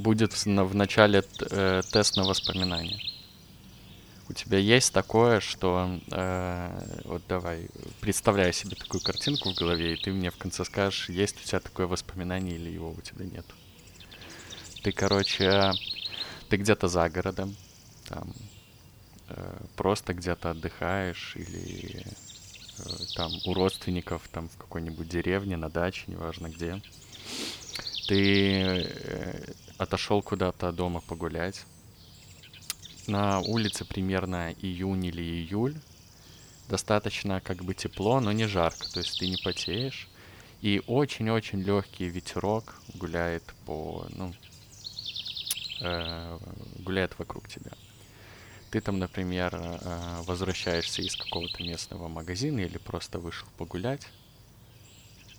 будет в, начале э, тест на воспоминания. У тебя есть такое, что э, вот давай, представляю себе такую картинку в голове, и ты мне в конце скажешь, есть у тебя такое воспоминание или его у тебя нет. Ты, короче, ты где-то за городом, там э, просто где-то отдыхаешь или э, там у родственников, там в какой-нибудь деревне, на даче, неважно где. Ты э, отошел куда-то дома погулять, на улице примерно июнь или июль. Достаточно как бы тепло, но не жарко, то есть ты не потеешь. И очень-очень легкий ветерок гуляет по, ну, э, гуляет вокруг тебя. Ты там, например, э, возвращаешься из какого-то местного магазина или просто вышел погулять.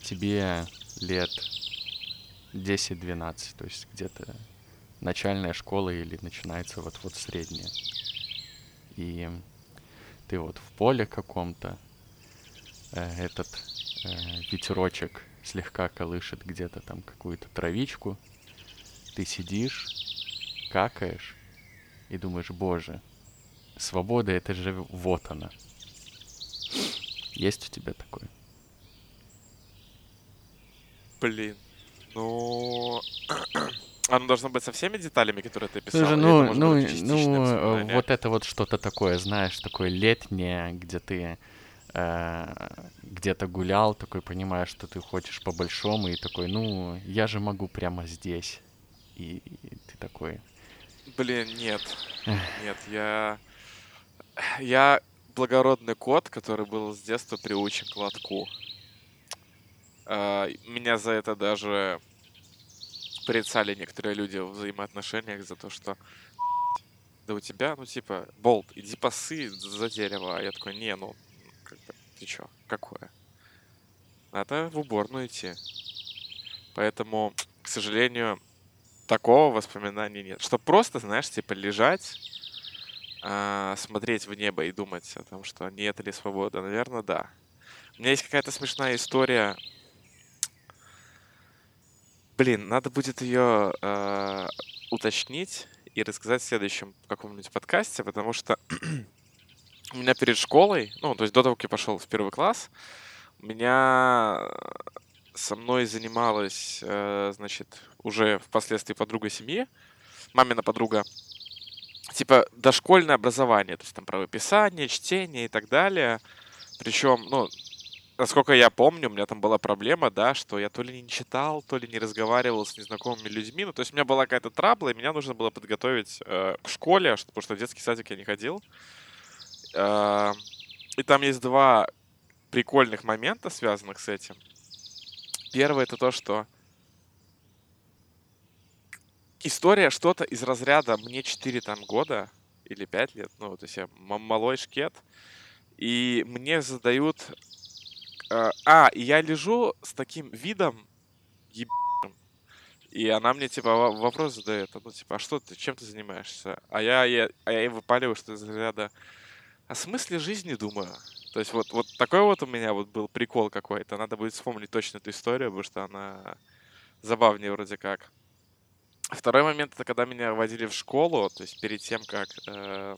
Тебе лет 10-12, то есть где-то начальная школа или начинается вот-вот средняя. И ты вот в поле каком-то, э, этот э, ветерочек слегка колышет где-то там какую-то травичку, ты сидишь, какаешь и думаешь, боже, свобода это же вот она. Есть у тебя такое? Блин, ну... Оно должно быть со всеми деталями, которые ты писал? Слушай, ну, ну, ну, э, вот это вот что-то такое, знаешь, такое летнее, где ты э, где-то гулял, такой понимаешь, что ты хочешь по-большому, и такой, ну, я же могу прямо здесь. И, и ты такой... Блин, нет. Нет, я... Я благородный кот, который был с детства приучен к лотку. Uh, меня за это даже порицали некоторые люди в взаимоотношениях за то, что да у тебя, ну, типа, болт, иди пасы за дерево. А я такой, не, ну, как бы, ты чё, какое? Надо в уборную идти. Поэтому, к сожалению, такого воспоминания нет. Что просто, знаешь, типа, лежать, а, смотреть в небо и думать о том, что нет ли свобода, наверное, да. У меня есть какая-то смешная история Блин, надо будет ее э, уточнить и рассказать в следующем каком-нибудь подкасте, потому что у меня перед школой, ну, то есть до того, как я пошел в первый класс, у меня со мной занималась, э, значит, уже впоследствии подруга семьи, мамина подруга, типа дошкольное образование, то есть там правописание, чтение и так далее. Причем, ну, насколько я помню, у меня там была проблема, да, что я то ли не читал, то ли не разговаривал с незнакомыми людьми. Ну, то есть у меня была какая-то трабла, и меня нужно было подготовить э, к школе, потому что в детский садик я не ходил. Э, и там есть два прикольных момента, связанных с этим. Первый это то, что история что-то из разряда мне 4 там года или 5 лет, ну, то есть я малой шкет, и мне задают а, и я лежу с таким видом ебаным. И она мне, типа, вопрос задает. Ну, типа, а что ты, чем ты занимаешься? А я, я, а я ей выпаливаю, что из ряда о смысле жизни думаю. То есть вот, вот такой вот у меня вот был прикол какой-то. Надо будет вспомнить точно эту историю, потому что она забавнее вроде как. Второй момент, это когда меня водили в школу, то есть перед тем, как э,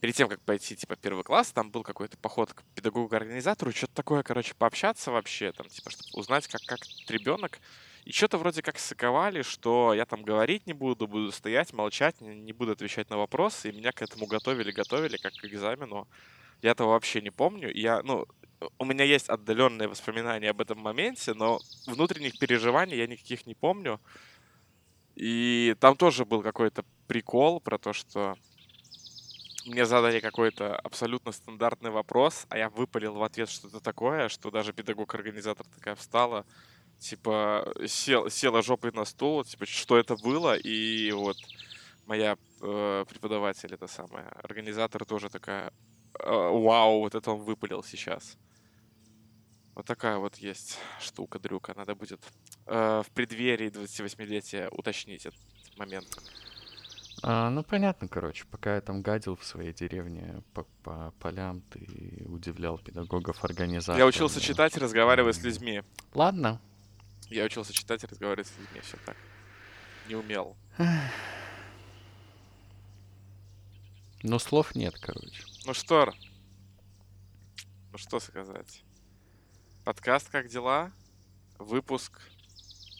перед тем, как пойти, типа, первый класс, там был какой-то поход к педагогу-организатору, что-то такое, короче, пообщаться вообще, там, типа, чтобы узнать, как, как ребенок. И что-то вроде как сыковали, что я там говорить не буду, буду стоять, молчать, не буду отвечать на вопросы, и меня к этому готовили, готовили, как к экзамену. Я этого вообще не помню. Я, ну, у меня есть отдаленные воспоминания об этом моменте, но внутренних переживаний я никаких не помню. И там тоже был какой-то прикол про то, что мне задали какой-то абсолютно стандартный вопрос, а я выпалил в ответ что-то такое, что даже педагог-организатор такая встала, типа, сел, села жопой на стул, типа, что это было, и вот моя э, преподаватель, это самая, организатор тоже такая, э, вау, вот это он выпалил сейчас. Вот такая вот есть штука-дрюка. Надо будет э, в преддверии 28-летия уточнить этот момент. А, ну, понятно, короче, пока я там гадил в своей деревне по, по полям, ты удивлял педагогов, организаторов. Я учился читать и разговаривать с людьми. Ладно. Я учился читать и разговаривать с людьми, все так. не умел. Ну, слов нет, короче. Ну что, ну что сказать. Подкаст «Как дела?» Выпуск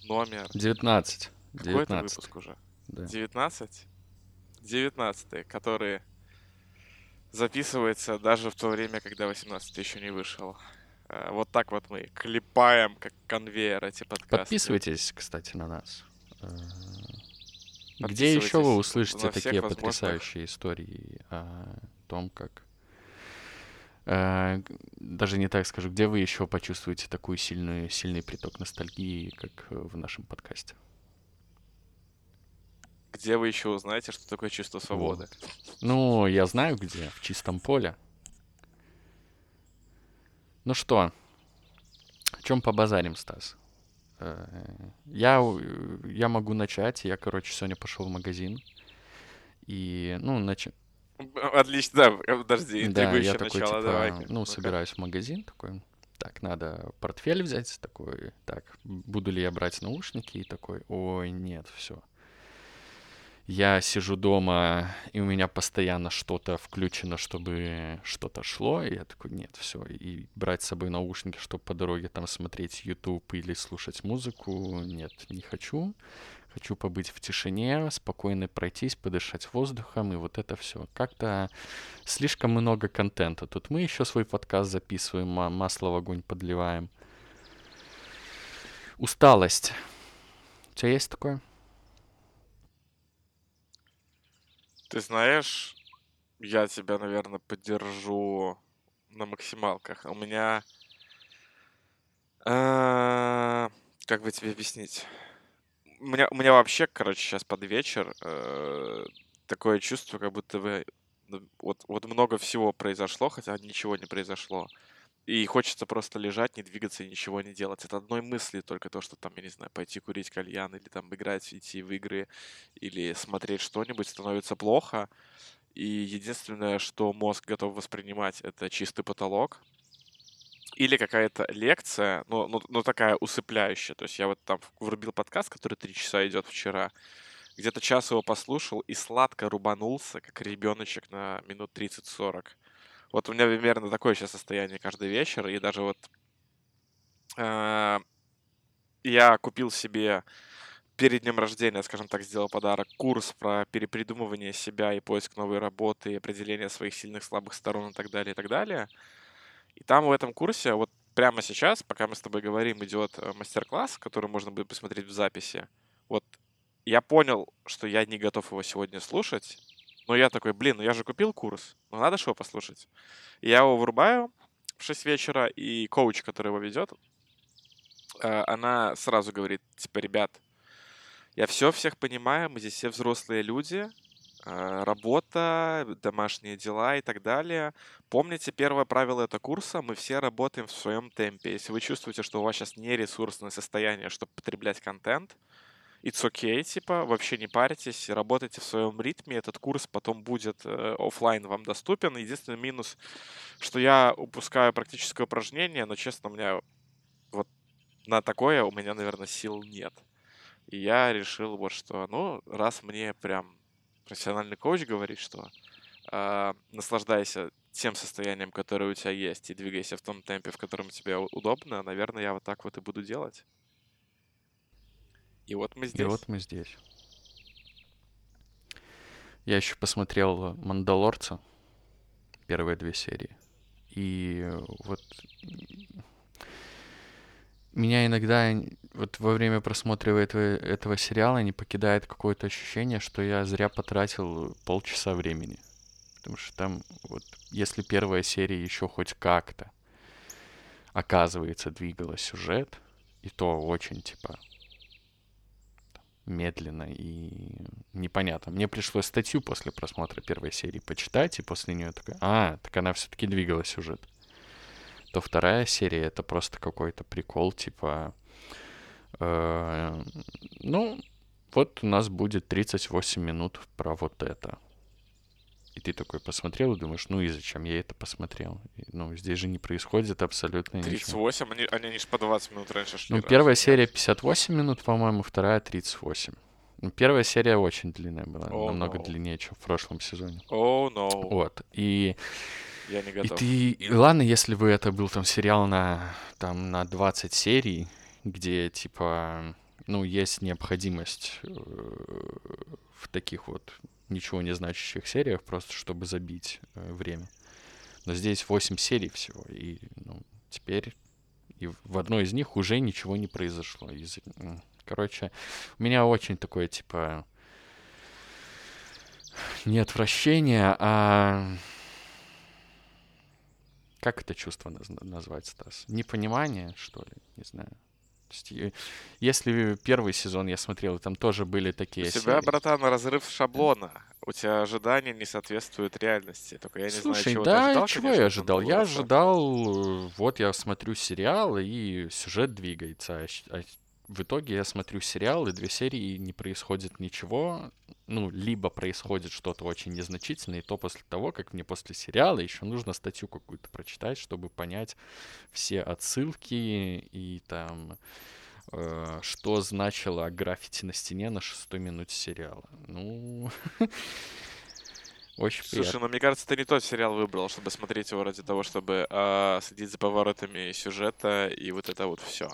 номер... 19. Какой это выпуск уже? Да. 19? 19 который записывается даже в то время, когда 18 еще не вышел. Э, Вот так вот мы клепаем, как конвейер, эти подкасты. Подписывайтесь, кстати, на нас. Э, Где еще вы услышите такие возможных- потрясающие истории о том, как... э, Даже не так скажу, где вы еще почувствуете такую сильную, сильный приток ностальгии, как в нашем подкасте? Где вы еще узнаете, что такое чувство свободы? Ну, я знаю где, в чистом поле. Ну что, о чем побазарим, Стас? Э, Я, я могу начать. Я, короче, сегодня пошел в магазин. И, ну, нач... Отлично, да, подожди, да, я такой, начало, типа, давай. ну, собираюсь в магазин, такой, так, надо портфель взять, такой, так, буду ли я брать наушники, и такой, ой, нет, все. Я сижу дома, и у меня постоянно что-то включено, чтобы что-то шло, и я такой, нет, все, и брать с собой наушники, чтобы по дороге там смотреть YouTube или слушать музыку, нет, не хочу. Хочу побыть в тишине, спокойно пройтись, подышать воздухом, и вот это все. Как-то слишком много контента. Тут мы еще свой подкаст записываем, ма- масло в огонь подливаем. Усталость. У тебя есть такое? Ты знаешь, я тебя, наверное, поддержу на максималках. У меня... э, Как бы тебе объяснить? У меня, у меня вообще, короче, сейчас под вечер э, такое чувство, как будто бы ну, вот, вот много всего произошло, хотя ничего не произошло. И хочется просто лежать, не двигаться ничего не делать. Это одной мысли только то, что там, я не знаю, пойти курить кальян или там играть, идти в игры или смотреть что-нибудь становится плохо. И единственное, что мозг готов воспринимать, это чистый потолок. Или какая-то лекция, но, но, но такая усыпляющая. То есть я вот там врубил подкаст, который три часа идет вчера. Где-то час его послушал и сладко рубанулся, как ребеночек на минут 30-40. Вот у меня примерно такое сейчас состояние каждый вечер. И даже вот э, я купил себе перед днем рождения, скажем так, сделал подарок курс про перепридумывание себя и поиск новой работы, и определение своих сильных, слабых сторон и так далее, и так далее. И там в этом курсе, вот прямо сейчас, пока мы с тобой говорим, идет э, мастер-класс, который можно будет посмотреть в записи. Вот я понял, что я не готов его сегодня слушать, но я такой, блин, ну я же купил курс, ну надо же его послушать. И я его врубаю в 6 вечера, и коуч, который его ведет, э, она сразу говорит, типа, ребят, я все всех понимаю, мы здесь все взрослые люди, э, работа, домашние дела и так далее. Помните, первое правило этого курса, мы все работаем в своем темпе. Если вы чувствуете, что у вас сейчас не ресурсное состояние, чтобы потреблять контент, it's okay, типа, вообще не парьтесь, работайте в своем ритме, этот курс потом будет э, оффлайн вам доступен. Единственный минус, что я упускаю практическое упражнение, но, честно, у меня вот на такое у меня, наверное, сил нет. И я решил вот что, ну, раз мне прям профессиональный коуч говорит, что а, наслаждайся тем состоянием, которое у тебя есть, и двигайся в том темпе, в котором тебе удобно, наверное, я вот так вот и буду делать. И вот мы И здесь. вот мы здесь. Я еще посмотрел «Мандалорца», первые две серии. И вот меня иногда вот во время просмотра этого, этого сериала не покидает какое-то ощущение, что я зря потратил полчаса времени. Потому что там вот, если первая серия еще хоть как-то, оказывается, двигала сюжет, и то очень, типа, медленно и непонятно. Мне пришлось статью после просмотра первой серии почитать, и после нее такой, а, так она все-таки двигала сюжет. То вторая серия это просто какой-то прикол, типа, э, ну, вот у нас будет 38 минут про вот это. И ты такой посмотрел и думаешь, ну и зачем я это посмотрел? И, ну, здесь же не происходит абсолютно ничего. 38, они, они, они ж по 20 минут раньше, что Ну, ли, первая серия 58 минут, по-моему, вторая 38. Ну, Первая серия очень длинная была, О, намного no. длиннее, чем в прошлом сезоне. О, no. Вот. И, Я не и готов. ты... и ладно, если бы это был там сериал на, там, на 20 серий, где, типа, ну, есть необходимость э, в таких вот ничего не значащих сериях, просто чтобы забить э, время. Но здесь 8 серий всего, и, ну, теперь и в одной из них уже ничего не произошло. Из- Короче, у меня очень такое, типа, не отвращение, а... Как это чувство наз- назвать, Стас? Непонимание, что ли? Не знаю. Есть, е- если первый сезон я смотрел, там тоже были У такие тебя, серии. братан, разрыв шаблона. У тебя ожидания не соответствуют реальности. Только я не Слушай, знаю, чего ты да, ожидал, чего конечно, я ожидал? Я ожидал, э, вот я смотрю сериал, и сюжет двигается. а а в итоге я смотрю сериал, и две серии и не происходит ничего. Ну, либо происходит что-то очень незначительное, и то после того, как мне после сериала еще нужно статью какую-то прочитать, чтобы понять все отсылки и там э, что значило граффити на стене на шестой минуте сериала. Ну, очень приятно. Слушай, ну мне кажется, ты не тот сериал выбрал, чтобы смотреть его ради того, чтобы а, следить за поворотами сюжета и вот это вот все.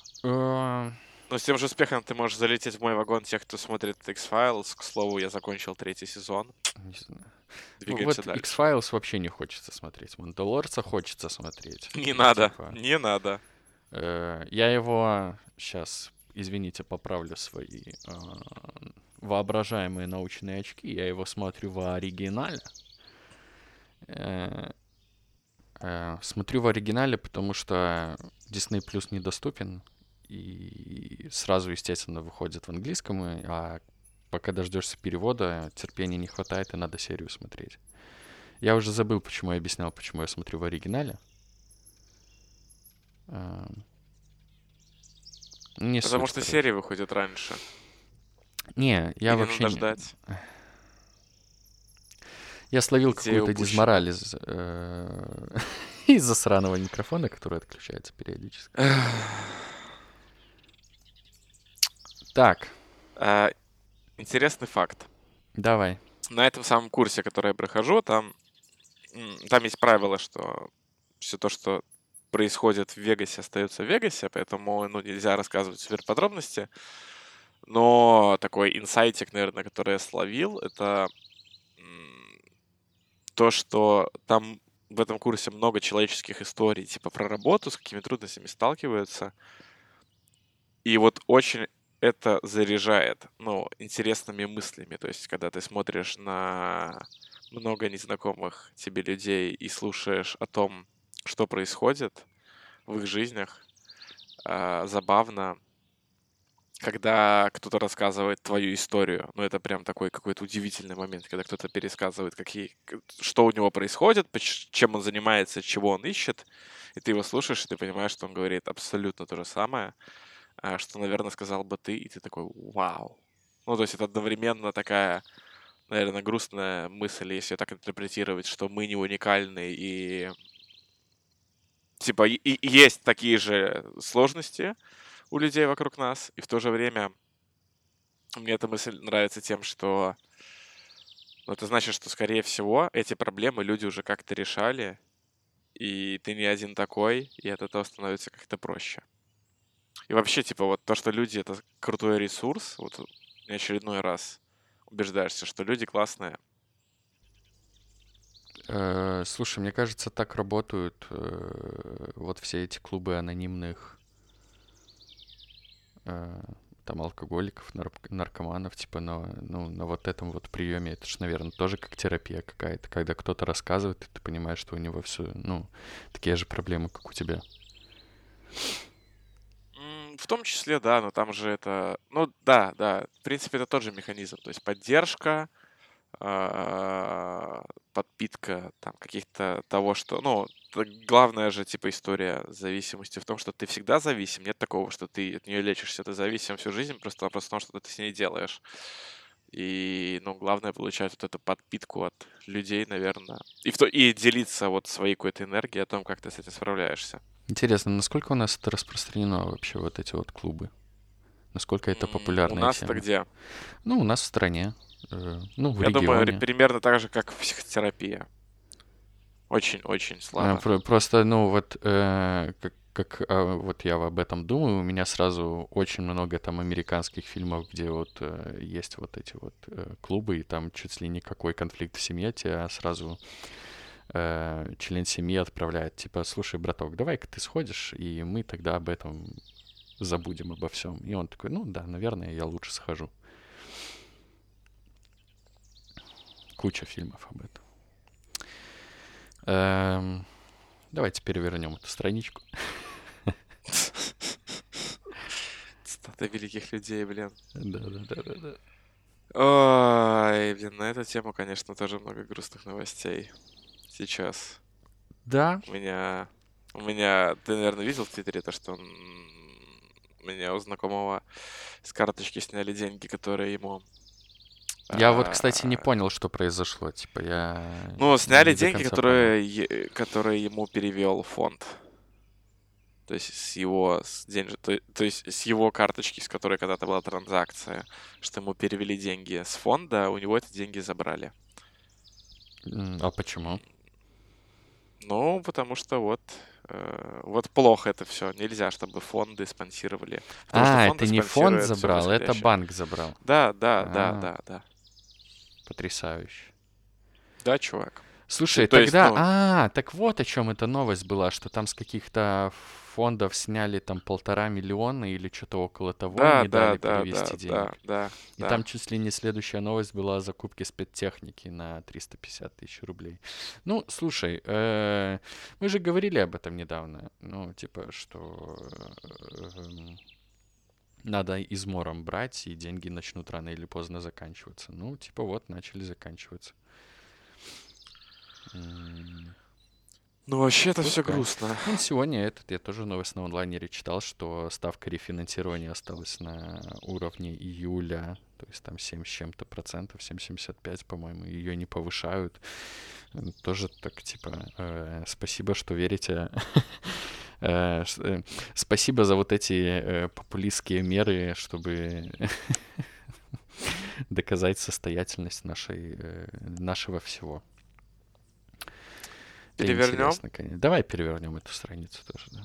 Но с тем же успехом ты можешь залететь в мой вагон тех, кто смотрит X-Files. К слову, я закончил третий сезон. Не знаю. Ну, Двигаемся вот дальше. X-Files вообще не хочется смотреть. Мандалорца хочется смотреть. Не Ну, надо, типа, не надо. э, я его сейчас, извините, поправлю свои э, воображаемые научные очки. Я его смотрю в оригинале. Э, смотрю в оригинале, потому что Disney Plus недоступен. И сразу, естественно, выходит в английском, а пока дождешься перевода, терпения не хватает, и надо серию смотреть. Я уже забыл, почему я объяснял, почему я смотрю в оригинале. А, Не Потому суть, что короче. серия выходит раньше. Не, я Или вообще... надо не- ждать. Я словил какую-то дизмораль из, э, из-за сраного микрофона, который отключается периодически. Так, А, Интересный факт. давай. на этом самом курсе, который я прохожу, там, там есть правило, что все то, что происходит в Вегасе, остается в Вегасе, поэтому ну, нельзя рассказывать суперподробности. Но такой инсайтик, наверное, который я словил, это то, что там в этом курсе много человеческих историй, типа про работу, с какими трудностями сталкиваются. И вот очень это заряжает, ну, интересными мыслями. То есть, когда ты смотришь на много незнакомых тебе людей и слушаешь о том, что происходит в их жизнях, а, забавно, когда кто-то рассказывает твою историю. Ну, это прям такой какой-то удивительный момент, когда кто-то пересказывает, какие, что у него происходит, чем он занимается, чего он ищет, и ты его слушаешь, и ты понимаешь, что он говорит абсолютно то же самое, что, наверное, сказал бы ты, и ты такой, вау. Ну, то есть это одновременно такая, наверное, грустная мысль, если так интерпретировать, что мы не уникальны, и типа и, и есть такие же сложности у людей вокруг нас, и в то же время мне эта мысль нравится тем, что ну, это значит, что, скорее всего, эти проблемы люди уже как-то решали, и ты не один такой, и от этого становится как-то проще. И вообще, типа, вот то, что люди — это крутой ресурс, вот не очередной раз убеждаешься, что люди классные. Э, Слушай, мне кажется, так работают э, вот все эти клубы анонимных э, там алкоголиков, нарк- наркоманов, типа на, ну, на вот этом вот приеме. Это же, наверное, тоже как терапия какая-то, когда кто-то рассказывает, и ты понимаешь, что у него все, ну, такие же проблемы, как у тебя. В том числе, да, но там же это... Ну, да, да, в принципе, это тот же механизм. То есть поддержка, а, подпитка там каких-то того, что... Ну, главная же, типа, история зависимости в том, что ты всегда зависим. Нет такого, что ты от нее лечишься. Ты зависим всю жизнь, просто в том, что ты с ней делаешь. И, ну, главное получать вот эту подпитку от людей, наверное. И, в то, и делиться вот своей какой-то энергией о том, как ты с этим справляешься. Интересно, насколько у нас это распространено вообще, вот эти вот клубы? Насколько это М, У популярная нас это тема. где? Ну, у нас в стране. э, Ну, в Я думаю, ре- регионе. примерно так же, как психотерапия. Очень-очень А, слабо. про- Просто, ну, вот э, как, как а, вот я об этом думаю, у меня сразу очень много там американских фильмов, где вот э, есть вот эти вот э, клубы, и там чуть ли никакой конфликт в семье, тебя сразу э, член семьи отправляет, типа, слушай, браток, давай-ка ты сходишь, и мы тогда об этом забудем обо всем. И он такой, ну да, наверное, я лучше схожу. Куча фильмов об этом. Эм, давайте перевернем эту страничку. Цитата великих людей, блин. Да, да, да, да, да. Ой, блин, на эту тему, конечно, тоже много грустных новостей. Сейчас. Да, У меня... У меня... Ты, наверное, видел в Твиттере то, что м, у меня у знакомого с карточки сняли деньги, которые ему... я вот, кстати, не а, понял, что произошло. Типа, я Ну, сняли деньги, которые, которые ему перевел фонд. То есть с его с деньж- то, то есть с его карточки, с которой когда-то была транзакция, что ему перевели деньги с фонда, у него эти деньги забрали. А почему? Ну, потому что вот э, вот плохо это все. Нельзя, чтобы фонды спонсировали. Потому А, это не фонд забрал, это банк забрал. Да, да, да, А. да, да. Потрясающе. Да, чувак. Слушай, то есть, тогда... ну- А, так вот о чем эта новость была, что там с каких-то фондов сняли там полтора миллиона или что-то около того, Да, не да, дали да, да, перевести денег. да, да, И да. там чуть ли не следующая новость была о закупке спецтехники на 350 тысяч рублей. Ну, слушай, э, мы же говорили об этом недавно. Ну, типа, что э, эм, надо измором брать, и деньги начнут рано или поздно заканчиваться. Ну, типа, вот, начали заканчиваться. Ну, вообще это все грустно. Ну, сегодня этот, я тоже новость на онлайнере читал, что ставка рефинансирования осталась на уровне июля, то есть там 7 с чем-то процентов, 7,75, по-моему, ее не повышают. Тоже так, типа, э, спасибо, что верите. Э, э, Спасибо за вот эти э, популистские меры, чтобы доказать состоятельность нашей, нашего всего. Перевернем? конечно. Давай перевернем эту страницу тоже, да.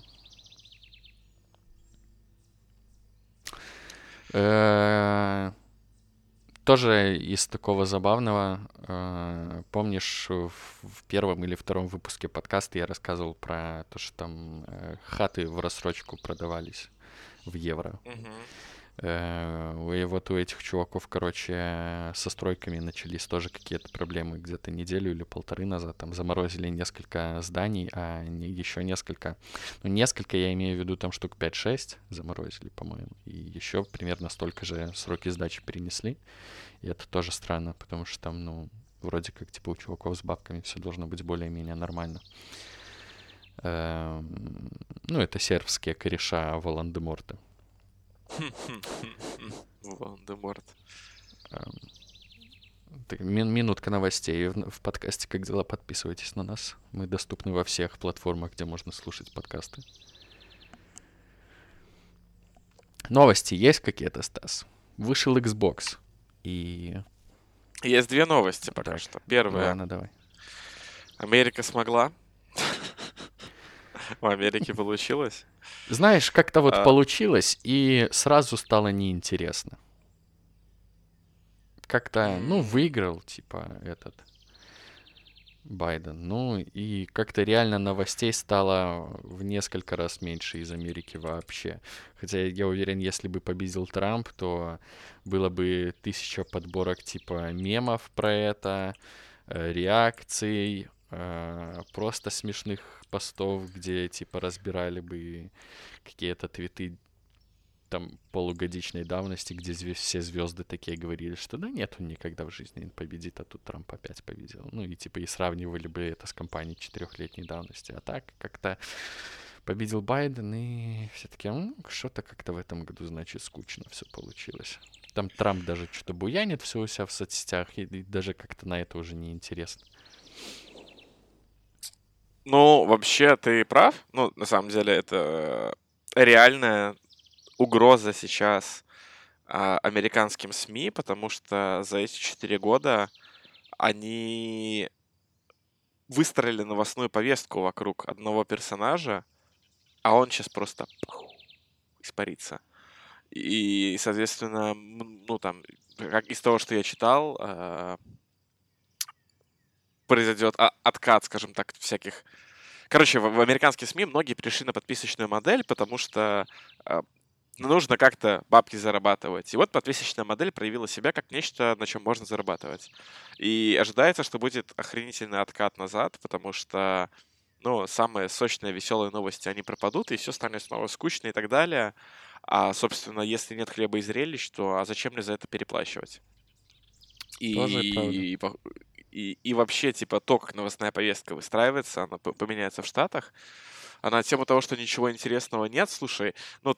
Э, Тоже из такого забавного, э, помнишь, в в первом или втором выпуске подкаста я рассказывал про то, что там э, хаты в рассрочку продавались в евро. Мгм. Э, И вот у этих чуваков, короче, со стройками начались тоже какие-то проблемы где-то неделю или полторы назад. Там заморозили несколько зданий, а еще несколько... Ну, несколько, я имею в виду, там штук 5-6 заморозили, по-моему. И еще примерно столько же сроки сдачи перенесли. И это тоже странно, потому что там, ну, вроде как, типа, у чуваков с бабками все должно быть более-менее нормально. Эм, Ну, это сербские кореша Волан-де-Морта. Волан-де-Морт. Эм, мин- минутка новостей в, в подкасте «Как дела?» Подписывайтесь на нас. Мы доступны во всех платформах, где можно слушать подкасты. Новости есть какие-то, Стас? Вышел Xbox. И... Есть две новости пока Так, что. Первая. Ладно, давай. Америка смогла. У Америки получилось. Знаешь, как-то вот А. получилось, и сразу стало неинтересно. Как-то, ну, выиграл, типа, этот Байден. Ну, и как-то реально новостей стало в несколько раз меньше из Америки вообще. Хотя я уверен, если бы победил Трамп, то было бы тысяча подборок типа мемов про это, э, реакций, э, просто смешных постов, где типа разбирали бы какие-то твиты там полугодичной давности, где зве- все звезды такие говорили, что да нет, он никогда в жизни не победит, а тут Трамп опять победил. Ну и типа и сравнивали бы это с кампанией четырехлетней давности. А так как-то победил Байден, и все таки что-то как-то в этом году, значит, скучно все получилось. Там Трамп даже что-то буянит все у себя в соцсетях, и, и даже как-то на это уже не интересно. Ну, вообще, ты прав. Ну, на самом деле, это реальная угроза сейчас а, американским СМИ, потому что за эти четыре года они выстроили новостную повестку вокруг одного персонажа, а он сейчас просто испарится. И, соответственно, ну там, как из того, что я читал, э, произойдет откат, скажем так, всяких... Короче, в, в американские СМИ многие перешли на подписочную модель, потому что э, нужно как-то бабки зарабатывать. И вот подписочная модель проявила себя как нечто, на чем можно зарабатывать. И ожидается, что будет охренительный откат назад, потому что ну, самые сочные, веселые новости, они пропадут, и все станет снова скучно и так далее. А, собственно, если нет хлеба и зрелищ, то а зачем мне за это переплачивать? И, и, и, и вообще, типа, то, как новостная повестка выстраивается, она поменяется в Штатах, а на тему того, что ничего интересного нет, слушай, ну,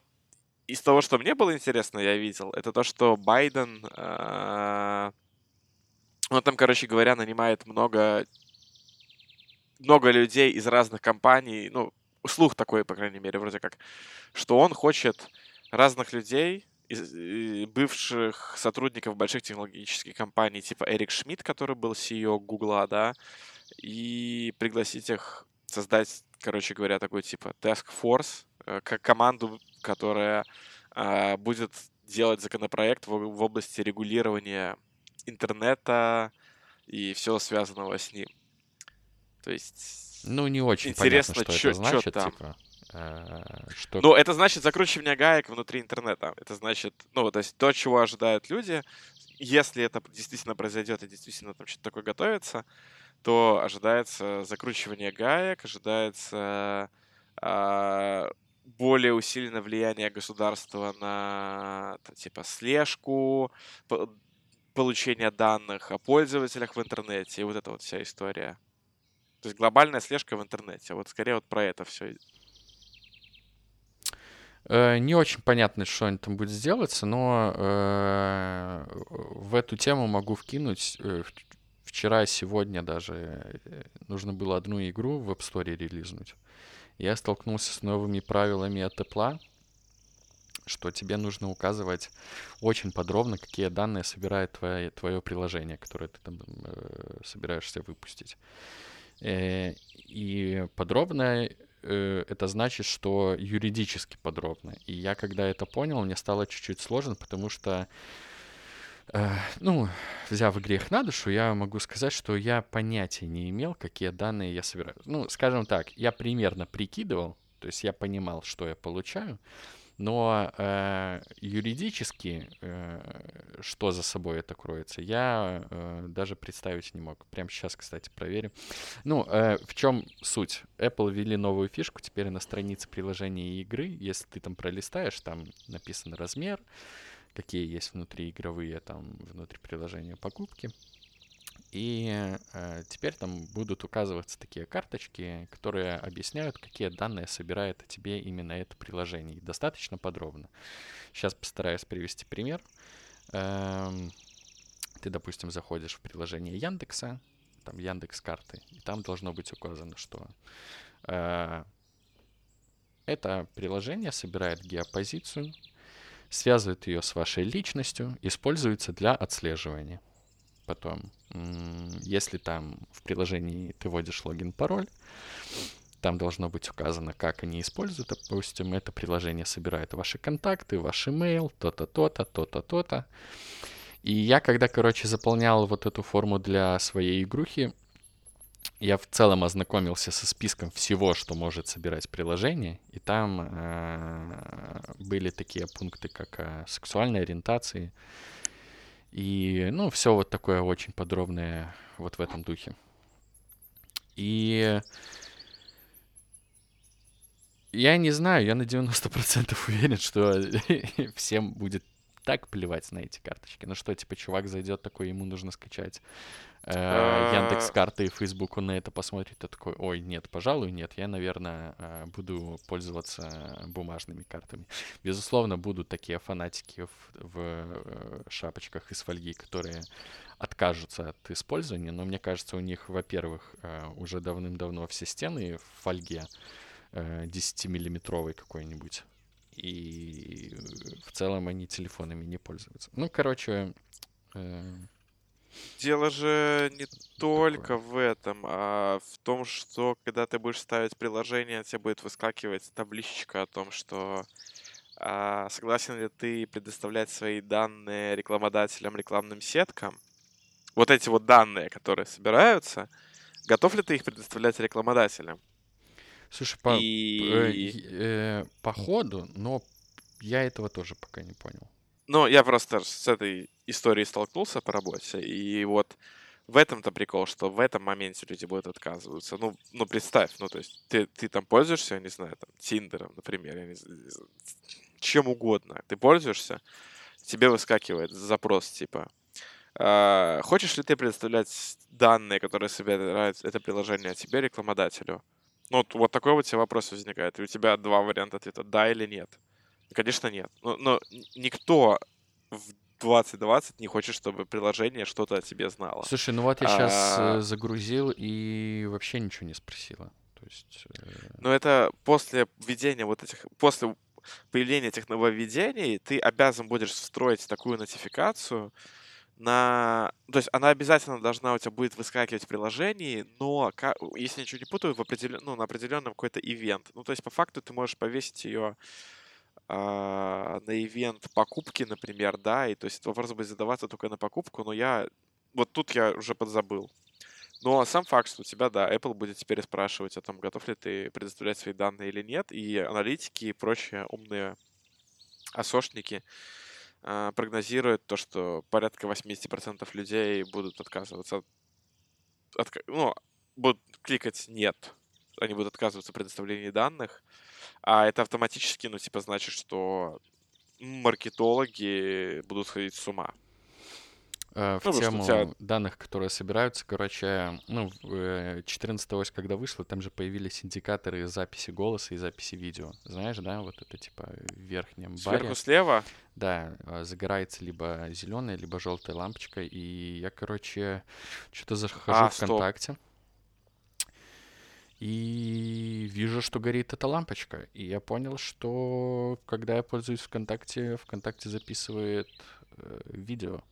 из того, что мне было интересно, я видел, это то, что Байден, э, он там, короче говоря, нанимает много, много людей из разных компаний, ну, слух такой, по крайней мере, вроде как, что он хочет разных людей, бывших сотрудников больших технологических компаний, типа Эрик Шмидт, который был CEO Гугла, да, и пригласить их создать, короче говоря, такой типа task force, э, как команду, которая э, будет делать законопроект в, в области регулирования интернета и всего связанного с ним. То есть... Ну, не очень интересно, понятно, что чё, это значит, чё там. типа. Э, что... Ну, это значит закручивание гаек внутри интернета. Это значит, ну, то есть то, чего ожидают люди, если это действительно произойдет и действительно там что-то такое готовится, то ожидается закручивание гаек, ожидается э, более усиленное влияние государства на типа слежку, получение данных о пользователях в интернете и вот эта вот вся история. То есть глобальная слежка в интернете. Вот скорее вот про это все не очень понятно, что они там будет сделаться, но э, в эту тему могу вкинуть. Э, вчера, сегодня даже э, нужно было одну игру в App Store релизнуть. Я столкнулся с новыми правилами от Apple, что тебе нужно указывать очень подробно, какие данные собирает твое, твое приложение, которое ты там э, собираешься выпустить. Э, и подробно э, это значит, что юридически подробно. И я, когда это понял, мне стало чуть-чуть сложно, потому что, э, ну, взяв грех на душу, я могу сказать, что я понятия не имел, какие данные я собираю. Ну, скажем так, я примерно прикидывал, то есть я понимал, что я получаю, но э, юридически, э, что за собой это кроется, я э, даже представить не мог. Прямо сейчас, кстати, проверим. Ну, э, в чем суть? Apple ввели новую фишку теперь на странице приложения игры. Если ты там пролистаешь, там написан размер, какие есть внутри игровые, там внутри приложения покупки. И э, теперь там будут указываться такие карточки, которые объясняют, какие данные собирает тебе именно это приложение. И достаточно подробно. Сейчас постараюсь привести пример. Эм, ты, допустим, заходишь в приложение Яндекса, там Яндекс карты, и там должно быть указано, что э, это приложение собирает геопозицию, связывает ее с вашей личностью, используется для отслеживания потом. Если там в приложении ты вводишь логин-пароль, там должно быть указано, как они используют. Допустим, это приложение собирает ваши контакты, ваш email, то-то, то-то, то-то, то-то. И я, когда, короче, заполнял вот эту форму для своей игрухи, я в целом ознакомился со списком всего, что может собирать приложение, и там э, были такие пункты, как э, сексуальной ориентации, и, ну, все вот такое очень подробное вот в этом духе. И я не знаю, я на 90% уверен, что всем будет так плевать на эти карточки. Ну что, типа, чувак зайдет такой, ему нужно скачать э, Яндекс карты и Facebook, он на это посмотрит и такой, ой, нет, пожалуй, нет, я, наверное, э, буду пользоваться бумажными картами. Безусловно, будут такие фанатики в, в э, шапочках из фольги, которые откажутся от использования, но мне кажется, у них, во-первых, уже давным-давно все стены в фольге 10-миллиметровой какой-нибудь и в целом они телефонами не пользуются. Ну, короче... Э, Дело же не только в этом, а в том, что когда ты будешь ставить приложение, тебе будет выскакивать табличка о том, что а, согласен ли ты предоставлять свои данные рекламодателям, рекламным сеткам. Вот эти вот данные, которые собираются, готов ли ты их предоставлять рекламодателям? Слушай, по, и... э, э, по ходу, но я этого тоже пока не понял. Ну, я просто с этой историей столкнулся по работе, и вот в этом-то прикол, что в этом моменте люди будут отказываться. Ну, ну представь, ну, то есть ты, ты там пользуешься, я не знаю, там, Тиндером, например, я не знаю, чем угодно. Ты пользуешься, тебе выскакивает запрос типа э, хочешь ли ты предоставлять данные, которые собирает это приложение тебе, рекламодателю? Ну, вот, вот такой вот тебе вопрос возникает. И у тебя два варианта ответа, да или нет. Конечно, нет. Но, но никто в 2020 не хочет, чтобы приложение что-то о тебе знало. Слушай, ну вот я сейчас а... Э, загрузил и вообще ничего не спросила. То есть... Э... Но это после введения вот этих... После появления этих нововведений ты обязан будешь встроить такую нотификацию, на... То есть она обязательно должна у тебя будет выскакивать в приложении, но, если я ничего не путаю, в определен... ну, на определенном какой-то ивент. Ну, то есть по факту ты можешь повесить ее а, на ивент покупки, например, да, и то есть вопрос будет задаваться только на покупку, но я... Вот тут я уже подзабыл. Но сам факт, что у тебя, да, Apple будет теперь спрашивать о том, готов ли ты предоставлять свои данные или нет, и аналитики и прочие умные осошники э, прогнозируют то, что порядка 80% людей будут отказываться от, от, ну, будут кликать «нет», они будут отказываться от предоставления данных, а это автоматически, ну, типа, значит, что маркетологи будут сходить с ума. Э, в ну, тему тебя... данных, которые собираются, короче, ну, 14 э, ось, когда вышло, там же появились индикаторы записи голоса и записи видео. Знаешь, да, вот это типа в верхнем Сверху баре. слева? Да, э, загорается либо зеленая, либо желтая лампочка. И я, короче, что-то захожу а, в ВКонтакте. И вижу, что горит эта лампочка. И я понял, что когда я пользуюсь ВКонтакте, ВКонтакте записывает э, видео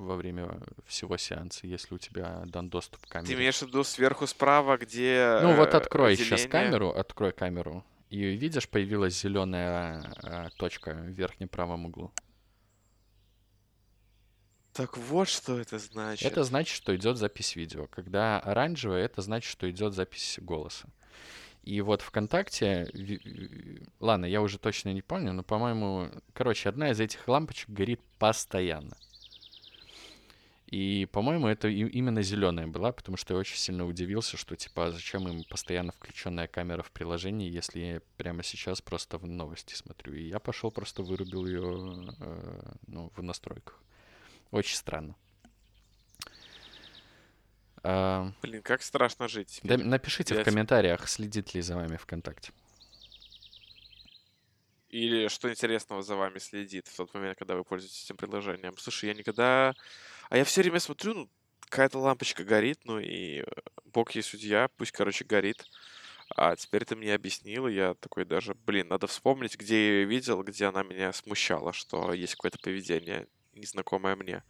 во время всего сеанса, если у тебя дан доступ к камере. Ты имеешь в виду сверху справа, где Ну вот открой отделение? сейчас камеру, открой камеру. И видишь, появилась зеленая э, точка в верхнем правом углу. Так вот, что это значит. Это значит, что идет запись видео. Когда оранжевое, это значит, что идет запись голоса. И вот ВКонтакте, ладно, я уже точно не помню, но, по-моему, короче, одна из этих лампочек горит постоянно. И, по-моему, это именно зеленая была, потому что я очень сильно удивился, что, типа, а зачем им постоянно включенная камера в приложении, если я прямо сейчас просто в новости смотрю. И я пошел, просто вырубил ее э, ну, в настройках. Очень странно. А, Блин, как страшно жить. Да, напишите я... в комментариях, следит ли за вами ВКонтакте. Или что интересного за вами следит в тот момент, когда вы пользуетесь этим приложением. Слушай, я никогда а я все время смотрю, ну, какая-то лампочка горит, ну и э, бог ей судья, пусть, короче, горит. А теперь ты мне объяснил, и я такой даже, блин, надо вспомнить, где я ее видел, где она меня смущала, что есть какое-то поведение незнакомое мне.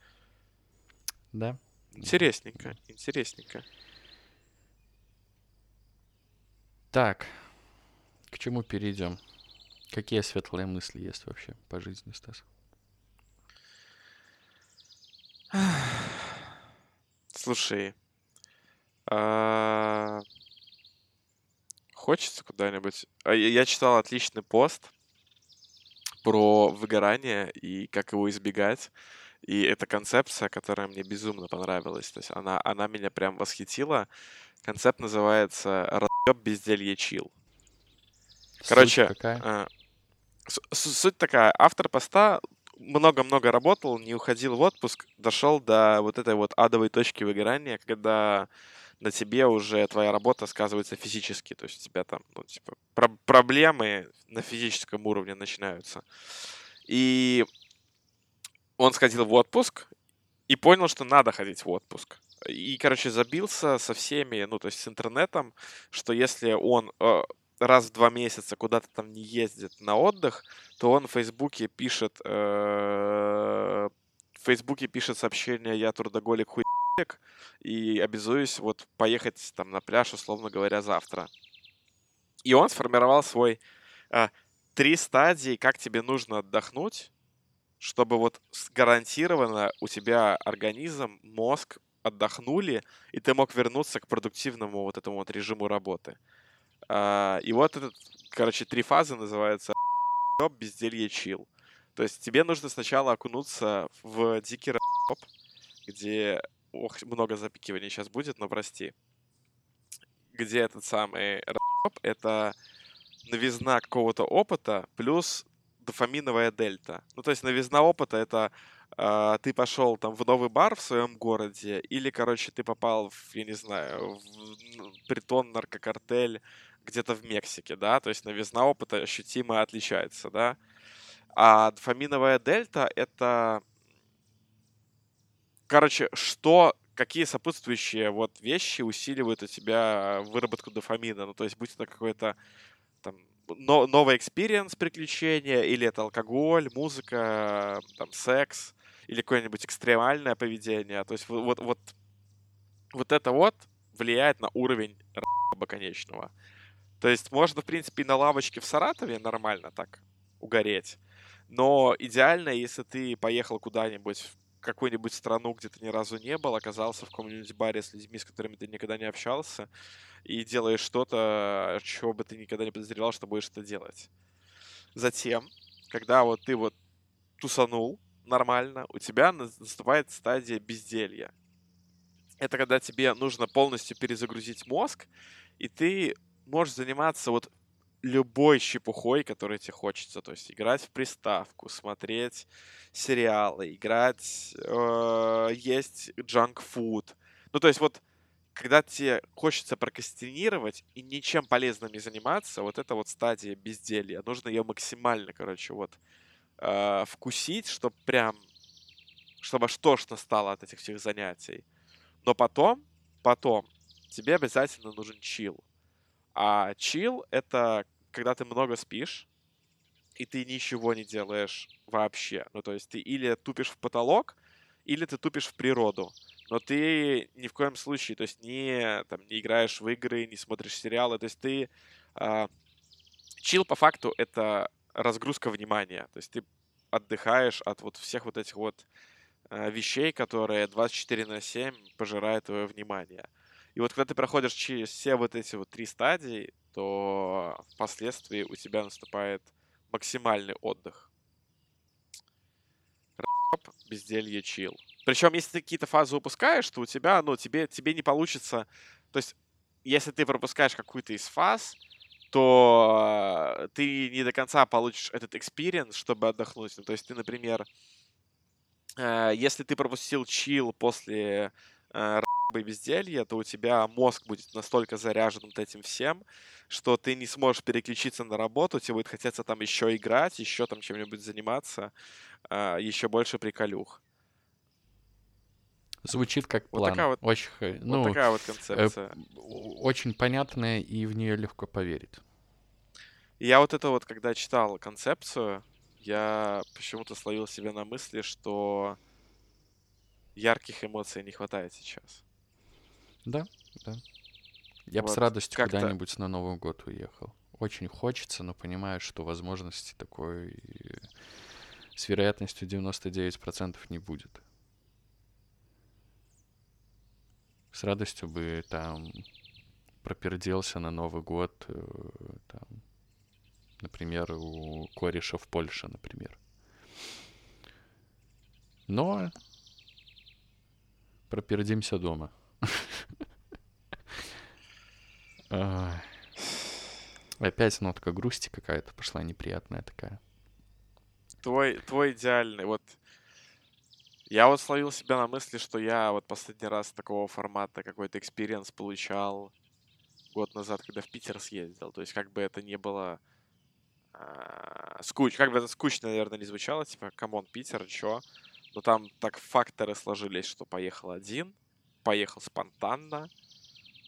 Да. Интересненько, интересненько. Так, к чему перейдем? Какие светлые мысли есть вообще по жизни, Стас? Слушай, а, хочется куда-нибудь. А, я читал отличный пост про выгорание и как его избегать. И эта концепция, которая мне безумно понравилась, то есть она, она меня прям восхитила. Концепт называется «Разъеб, безделье, чил». Короче, суть, какая? А, суть такая. Автор поста много-много работал, не уходил в отпуск, дошел до вот этой вот адовой точки выгорания, когда на тебе уже твоя работа сказывается физически, то есть у тебя там, ну, типа, про- проблемы на физическом уровне начинаются. И он сходил в отпуск и понял, что надо ходить в отпуск. И, короче, забился со всеми, ну, то есть с интернетом, что если он... Э, раз в два месяца куда-то там не ездит на отдых, то он в Фейсбуке пишет э, в Фейсбуке пишет сообщение «Я трудоголик хуй и обязуюсь вот поехать там на пляж, условно говоря, завтра. И он сформировал свой э, три стадии, как тебе нужно отдохнуть, чтобы вот гарантированно у тебя организм, мозг отдохнули, и ты мог вернуться к продуктивному вот этому вот режиму работы. А, и вот этот, короче, три фазы называются безделье, чил. То есть тебе нужно сначала окунуться в дикий рэп, где... Ох, много запикиваний сейчас будет, но прости. Где этот самый рэп — это новизна какого-то опыта плюс дофаминовая дельта. Ну, то есть новизна опыта — это э, ты пошел там в новый бар в своем городе, или, короче, ты попал в, я не знаю, в притон, наркокартель где-то в Мексике, да, то есть новизна опыта ощутимо отличается, да. А дофаминовая дельта — это, короче, что какие сопутствующие вот вещи усиливают у тебя выработку дофамина. Ну, то есть, будь это какой-то там но, новый experience приключения, или это алкоголь, музыка, там, секс, или какое-нибудь экстремальное поведение. То есть вот, вот, вот, вот это вот влияет на уровень конечного. То есть можно, в принципе, и на лавочке в Саратове нормально так угореть. Но идеально, если ты поехал куда-нибудь в какую-нибудь страну, где ты ни разу не был, оказался в каком-нибудь баре с людьми, с которыми ты никогда не общался, и делаешь что-то, чего бы ты никогда не подозревал, что будешь это делать. Затем, когда вот ты вот тусанул нормально, у тебя наступает стадия безделья. Это когда тебе нужно полностью перезагрузить мозг, и ты можешь заниматься вот любой щепухой, которой тебе хочется. То есть играть в приставку, смотреть сериалы, играть, э, есть джанк-фуд. Ну, то есть вот когда тебе хочется прокрастинировать и ничем полезным не заниматься, вот это вот стадия безделья. Нужно ее максимально, короче, вот э, вкусить, чтобы прям, чтобы тошно стало от этих всех занятий. Но потом, потом, тебе обязательно нужен чил. А чил — это когда ты много спишь, и ты ничего не делаешь вообще. Ну, то есть ты или тупишь в потолок, или ты тупишь в природу. Но ты ни в коем случае, то есть не, там, не играешь в игры, не смотришь сериалы. То есть ты... Э, чил по факту — это разгрузка внимания. То есть ты отдыхаешь от вот всех вот этих вот э, вещей, которые 24 на 7 пожирают твое внимание. И вот когда ты проходишь через все вот эти вот три стадии, то впоследствии у тебя наступает максимальный отдых. Рэп, безделье, chill. Причем, если ты какие-то фазы упускаешь, то у тебя, ну, тебе, тебе не получится... То есть, если ты пропускаешь какую-то из фаз, то ты не до конца получишь этот experience, чтобы отдохнуть. Ну, то есть ты, например, э, если ты пропустил чил после э, и безделье, то у тебя мозг будет настолько заряжен вот этим всем, что ты не сможешь переключиться на работу, тебе будет хотеться там еще играть, еще там чем-нибудь заниматься, а, еще больше приколюх. Звучит как план. Вот такая вот, очень, ну, вот такая вот концепция. Э, очень понятная, и в нее легко поверить. Я вот это вот, когда читал концепцию, я почему-то словил себе на мысли, что ярких эмоций не хватает сейчас. Да, да. Я вот бы с радостью куда-нибудь на Новый год уехал. Очень хочется, но понимаю, что возможности такой с вероятностью 99% не будет. С радостью бы там проперделся на Новый год, э, там, например, у кореша в Польше, например. Но пропердимся дома. Опять нотка грусти какая-то пошла неприятная такая. Твой, твой идеальный, вот я вот словил себя на мысли, что я вот последний раз такого формата какой-то experience получал год назад, когда в Питер съездил. То есть как бы это не было э, скуч, как бы это скучно, наверное, не звучало, типа, come on, Питер, чё? Но там так факторы сложились, что поехал один, поехал спонтанно,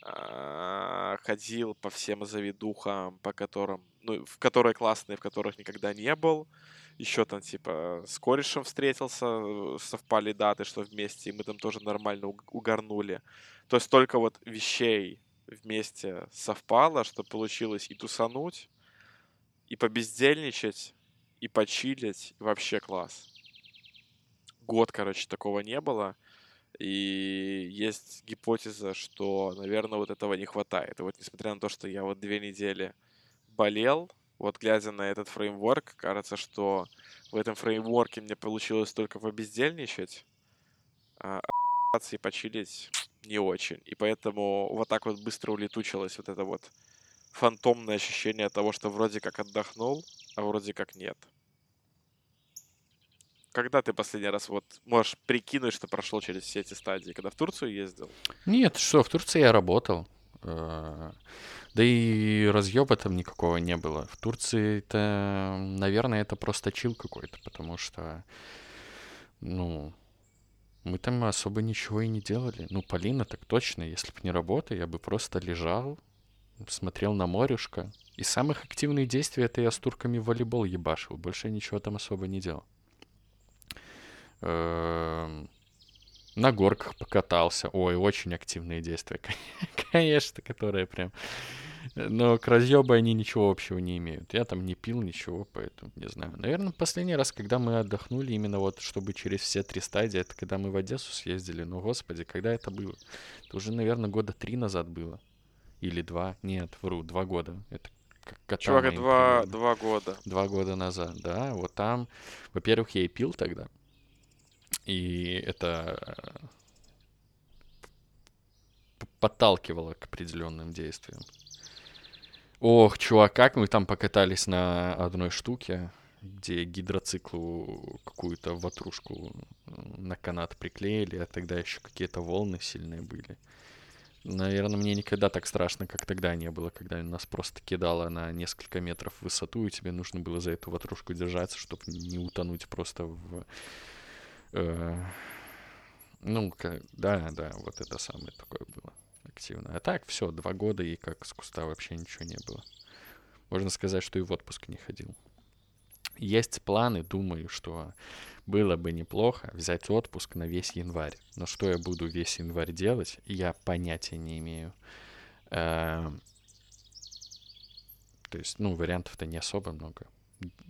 а, ходил по всем заведухам, по которым, ну, в которые классные, в которых никогда не был. Еще там, типа, с корешем встретился, э, совпали даты, что вместе, и мы там тоже нормально угорнули. То есть только вот вещей вместе совпало, что получилось и тусануть, и побездельничать, и почилить, вообще класс. Год, короче, такого не было. И есть гипотеза, что, наверное, вот этого не хватает. И вот несмотря на то, что я вот две недели болел, вот глядя на этот фреймворк, кажется, что в этом фреймворке мне получилось только побездельничать, а и почилить не очень. И поэтому вот так вот быстро улетучилось вот это вот фантомное ощущение того, что вроде как отдохнул, а вроде как нет. Когда ты последний раз вот можешь прикинуть, что прошел через все эти стадии? Когда в Турцию ездил? Нет, что, в Турции я работал. Э, да и разъеба там никакого не было. В Турции это, наверное, это просто чил какой-то, потому что, ну, мы там особо ничего и не делали. Ну, Полина так точно, если бы не работа, я бы просто лежал, смотрел на морюшко. И самых активных действий это я с турками в волейбол ебашил. Больше ничего там особо не делал. Эм, на горках покатался. Ой, очень активные действия, конечно, которые прям... Но к разъебу они ничего общего не имеют. Я там не пил ничего, поэтому не знаю. Наверное, последний раз, когда мы отдохнули, именно вот, чтобы через все три стадии, это когда мы в Одессу съездили. Ну, господи, когда это было? Это уже, наверное, года три назад было. Или два. Нет, вру, два года. Это Чувак, два, два года. Два года назад, да. Вот там, во-первых, я и пил тогда. И это э, подталкивало к определенным действиям. Ох, чувак, как мы там покатались на одной штуке, где гидроциклу какую-то ватрушку э, на канат приклеили, а тогда еще какие-то волны сильные были. Наверное, мне никогда так страшно, как тогда не было, когда нас просто кидало на несколько метров в высоту, и тебе нужно было за эту ватрушку держаться, чтобы не утонуть просто в Э, ну, да, да, вот это самое такое было активно. А так, все, два года, и как с куста вообще ничего не было. Можно сказать, что и в отпуск не ходил. Есть планы, думаю, что было бы неплохо взять отпуск на весь январь. Но что я буду весь январь делать, я понятия не имею. Эм, то есть, ну, вариантов-то не особо много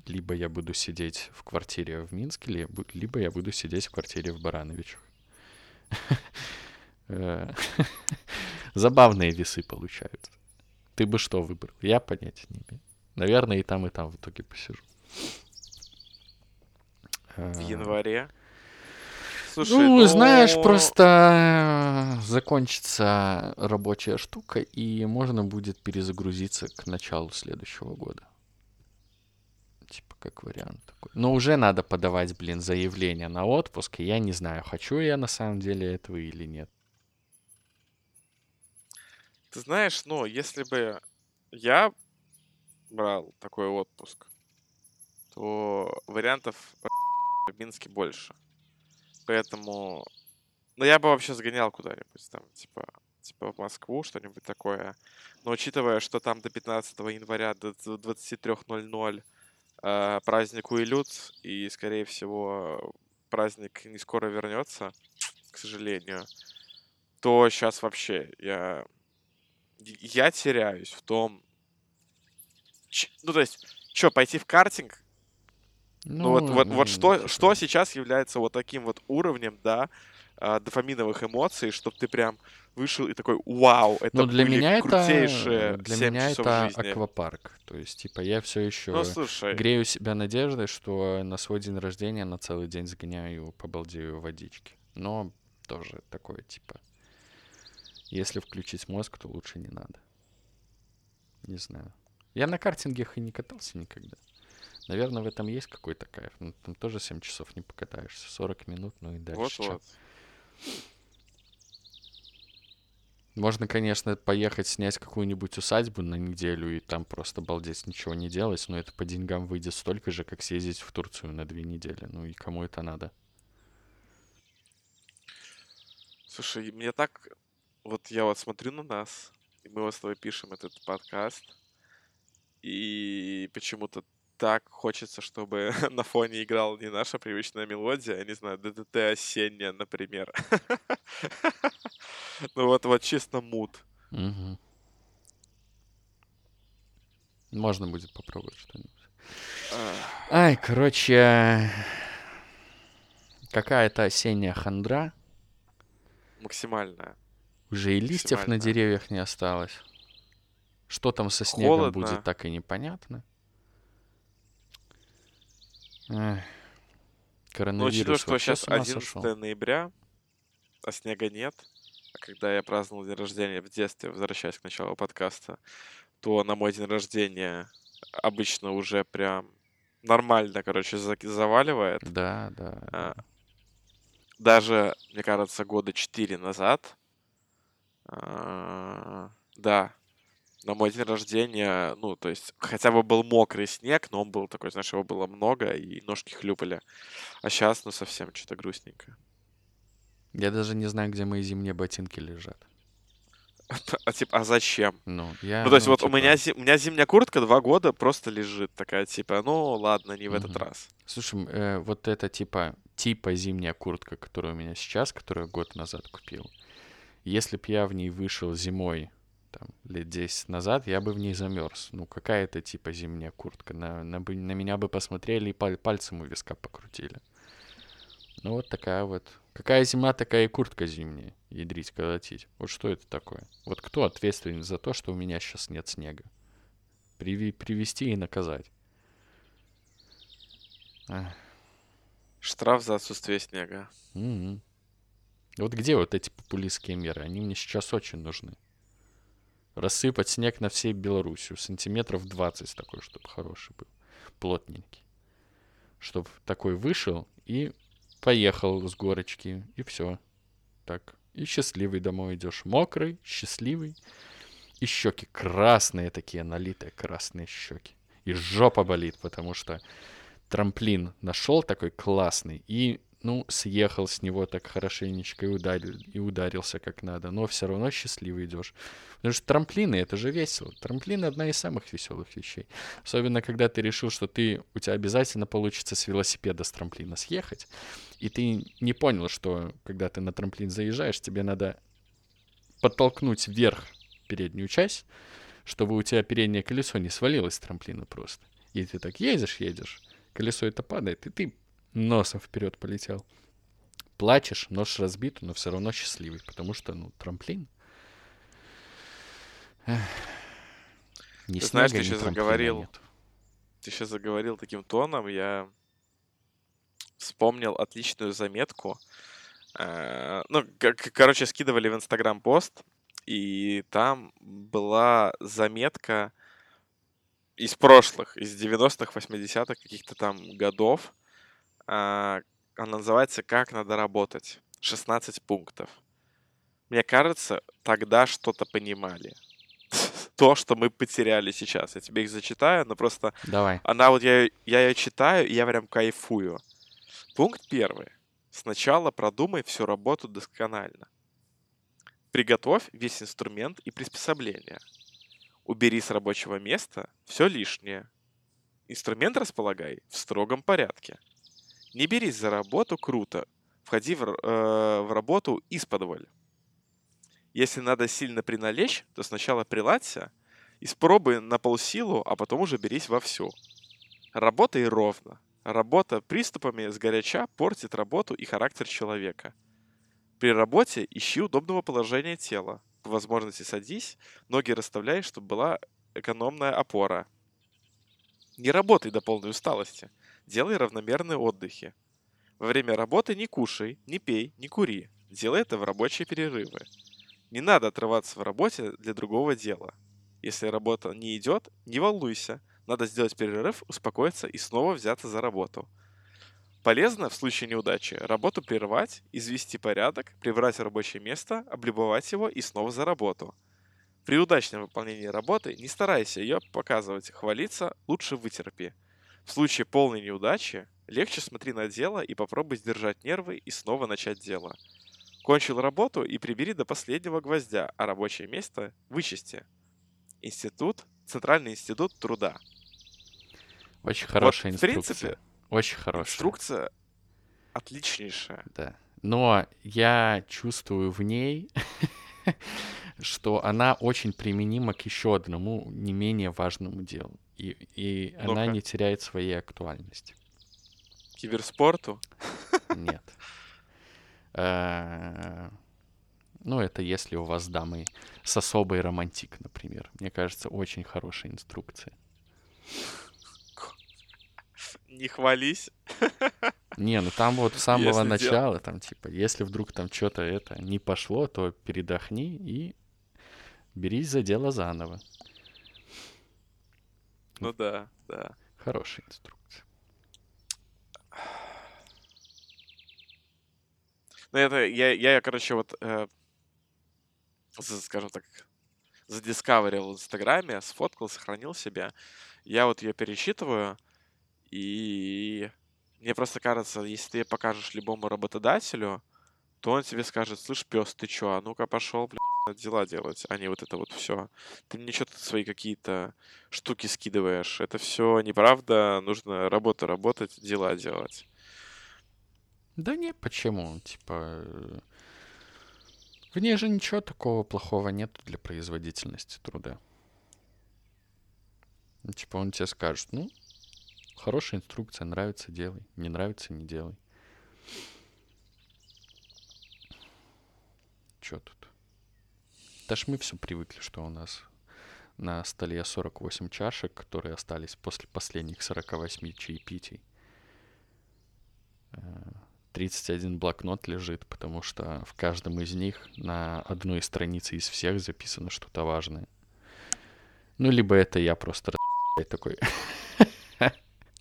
либо я буду сидеть в квартире в Минске, либо я буду сидеть в квартире в Барановичах. Э, забавные весы получаются. Ты бы что выбрал? Я понятия не имею. Наверное, и там, и там в итоге посижу. В э, январе? Слушай, ну, ну, знаешь, просто закончится рабочая штука, и можно будет перезагрузиться к началу следующего года как вариант такой. Но уже надо подавать, блин, заявление на отпуск, и я не знаю, хочу я на самом деле этого или нет. Ты знаешь, ну, если бы я брал такой отпуск, то вариантов в Минске больше. Поэтому, ну, я бы вообще сгонял куда-нибудь там, типа, типа в Москву, что-нибудь такое. Но учитывая, что там до 15 января до 23.00 э, празднику Илют, и, скорее всего, праздник не скоро вернется, к сожалению, то сейчас вообще я, я теряюсь в том... Ч, ну, то есть, что, пойти в картинг? Ну, ну вот, вот, вот что, что сейчас является вот таким вот уровнем, да, э, дофаминовых эмоций, чтобы ты прям вышел и такой, вау, это ну, для были меня крутейшие это, Для меня это жизни. аквапарк. То есть, типа, я все еще ну, слушай. грею себя надеждой, что на свой день рождения на целый день сгоняю по балдею водички. Но тоже такое, типа, если включить мозг, то лучше не надо. Не знаю. Я на картингах и не катался никогда. Наверное, в этом есть какой-то кайф. Но там тоже 7 часов не покатаешься. 40 минут, ну и дальше. Вот-вот. Можно, конечно, поехать снять какую-нибудь усадьбу на неделю и там просто балдеть, ничего не делать, но это по деньгам выйдет столько же, как съездить в Турцию на две недели. Ну и кому это надо? Слушай, мне так вот я вот смотрю на нас, и мы вот с тобой пишем этот подкаст, и почему-то так хочется, чтобы на фоне играла не наша привычная мелодия, я не знаю, ДДТ осенняя, например. Ну вот, вот чисто мут. Можно будет попробовать что-нибудь. Ай, короче, какая-то осенняя хандра. Максимальная. Уже и листьев на деревьях не осталось. Что там со снегом Холодно. будет, так и непонятно. Эх, Ну, учитывая, Коронавирус что вообще сейчас с ума 11 сошел. ноября, а снега нет, а когда я праздновал день рождения в детстве, возвращаясь к началу подкаста, то на мой день рождения обычно уже прям нормально, короче, заваливает. Да, да. А, да. Даже, мне кажется, года 4 назад, а, да, на мой день рождения, ну, то есть, хотя бы был мокрый снег, но он был такой, знаешь, его было много, и ножки хлюпали. А сейчас, ну, совсем что-то грустненько. Я даже не знаю, где мои зимние ботинки лежат. А типа, а зачем? Ну, я, Ну, то есть, ну, вот у меня, типа, у меня зимняя куртка два года просто лежит, такая, типа, ну, ладно, не в этот Мгм. раз. Слушай, э, вот это типа, типа зимняя куртка, которая у меня сейчас, которую я год назад купил. Если б я в ней вышел зимой, там, лет 10 назад, я бы в ней замерз. Ну, какая это типа зимняя куртка? На, на, на меня бы посмотрели и паль- пальцем у виска покрутили. Ну, вот такая вот. Какая зима, такая и куртка зимняя. Ядрить, колотить. Вот что это такое? Вот кто ответственен за то, что у меня сейчас нет снега? Приви- привести и наказать. Ах. Штраф за отсутствие снега. Мгм. Вот где вот эти популистские меры? Они мне сейчас очень нужны. Рассыпать снег на всей Белоруссию. Сантиметров 20 такой, чтобы хороший был. Плотненький. Чтобы такой вышел и поехал с горочки. И все. Так. И счастливый домой идешь. Мокрый, счастливый. И щеки красные такие, налитые красные щеки. И жопа болит, потому что трамплин нашел такой классный и, ну, съехал с него так хорошенечко и, ударил, и ударился как надо, но все равно счастливый идешь. Потому что трамплины это же весело. Трамплин одна из самых веселых вещей. Особенно, когда ты решил, что ты, у тебя обязательно получится с велосипеда с трамплина съехать, и ты не понял, что когда ты на трамплин заезжаешь, тебе надо подтолкнуть вверх переднюю часть, чтобы у тебя переднее колесо не свалилось с трамплина просто. И ты так едешь, едешь, колесо это падает, и ты носом вперед полетел. Плачешь, нос разбит, но все равно счастливый, потому что, ну, трамплин. Ни Ты знаешь, ты трамплина заговорил. нет. Ты сейчас заговорил таким тоном, я вспомнил отличную заметку. Э, Ну, короче, скидывали в Инстаграм пост, и там была заметка из прошлых, из 90-х, 80-х, каких-то там годов. А, Она называется «Как надо работать». 16 пунктов. Мне кажется, тогда что-то понимали. То, что мы потеряли сейчас. Я тебе их зачитаю, но просто Давай. она вот, я, я ее читаю, и я прям кайфую. Пункт первый. Сначала продумай всю работу досконально. Приготовь весь инструмент и приспособления. Убери с рабочего места все лишнее. Инструмент располагай в строгом порядке. Не берись за работу круто. Входи в, э, в работу исподволь. Если надо сильно приналечь, то сначала приладься спробуй на полсилу, а потом уже берись вовсю. Работай ровно. Работа приступами с горяча портит работу и характер человека. При работе ищи удобного положения тела. По возможности садись, ноги расставляй, чтобы была экономная опора. Не работай до полной усталости. Делай равномерные отдыхи. Во время работы не кушай, не пей, не кури. Делай это в рабочие перерывы. Не надо отрываться в работе для другого дела. Если работа не идет, не волнуйся. Надо сделать перерыв, успокоиться и снова взяться за работу. Полезно в случае неудачи работу прервать, извести порядок, прибрать рабочее место, облюбовать его и снова за работу. При удачном выполнении работы не старайся ее показывать, хвалиться, лучше вытерпи. В случае полной неудачи легче смотри на дело и попробуй сдержать нервы и снова начать дело. Кончил работу и прибери до последнего гвоздя, а рабочее место вычисти. Институт, Центральный институт труда. Очень хорошая вот, инструкция. В принципе, Очень хорошая. Инструкция отличнейшая. Да. Но я чувствую в ней, что она очень применима к еще одному не менее важному делу. И, и она не теряет своей актуальности. Киберспорту? Нет. Э, ну, это если у вас дамы с особой романтик, например. Мне кажется, очень хорошая инструкция. Не хвались. Не, ну там вот с самого если начала, дел... там типа, если вдруг там что-то это не пошло, то передохни и берись за дело заново. Ну да, да. Хорошая инструкция. Ну это, я, я короче, вот, э, скажем так, задискаверил в Инстаграме, сфоткал, сохранил себе. Я вот ее пересчитываю, и мне просто кажется, если ты покажешь любому работодателю, то он тебе скажет, слышь, пес, ты чё, а ну-ка пошел, блядь, дела делать, а не вот это вот все. Ты мне что-то свои какие-то штуки скидываешь. Это все неправда, нужно работу работать, дела делать. Да не, почему? Типа, в ней же ничего такого плохого нет для производительности труда. Типа он тебе скажет, ну, Хорошая инструкция, нравится, делай. Не нравится, не делай. Чё тут? Даже мы все привыкли, что у нас на столе 48 чашек, которые остались после последних 48 чаепитий. 31 э, блокнот лежит, потому что в каждом из них на одной странице из всех записано что-то важное. Ну, либо это я просто такой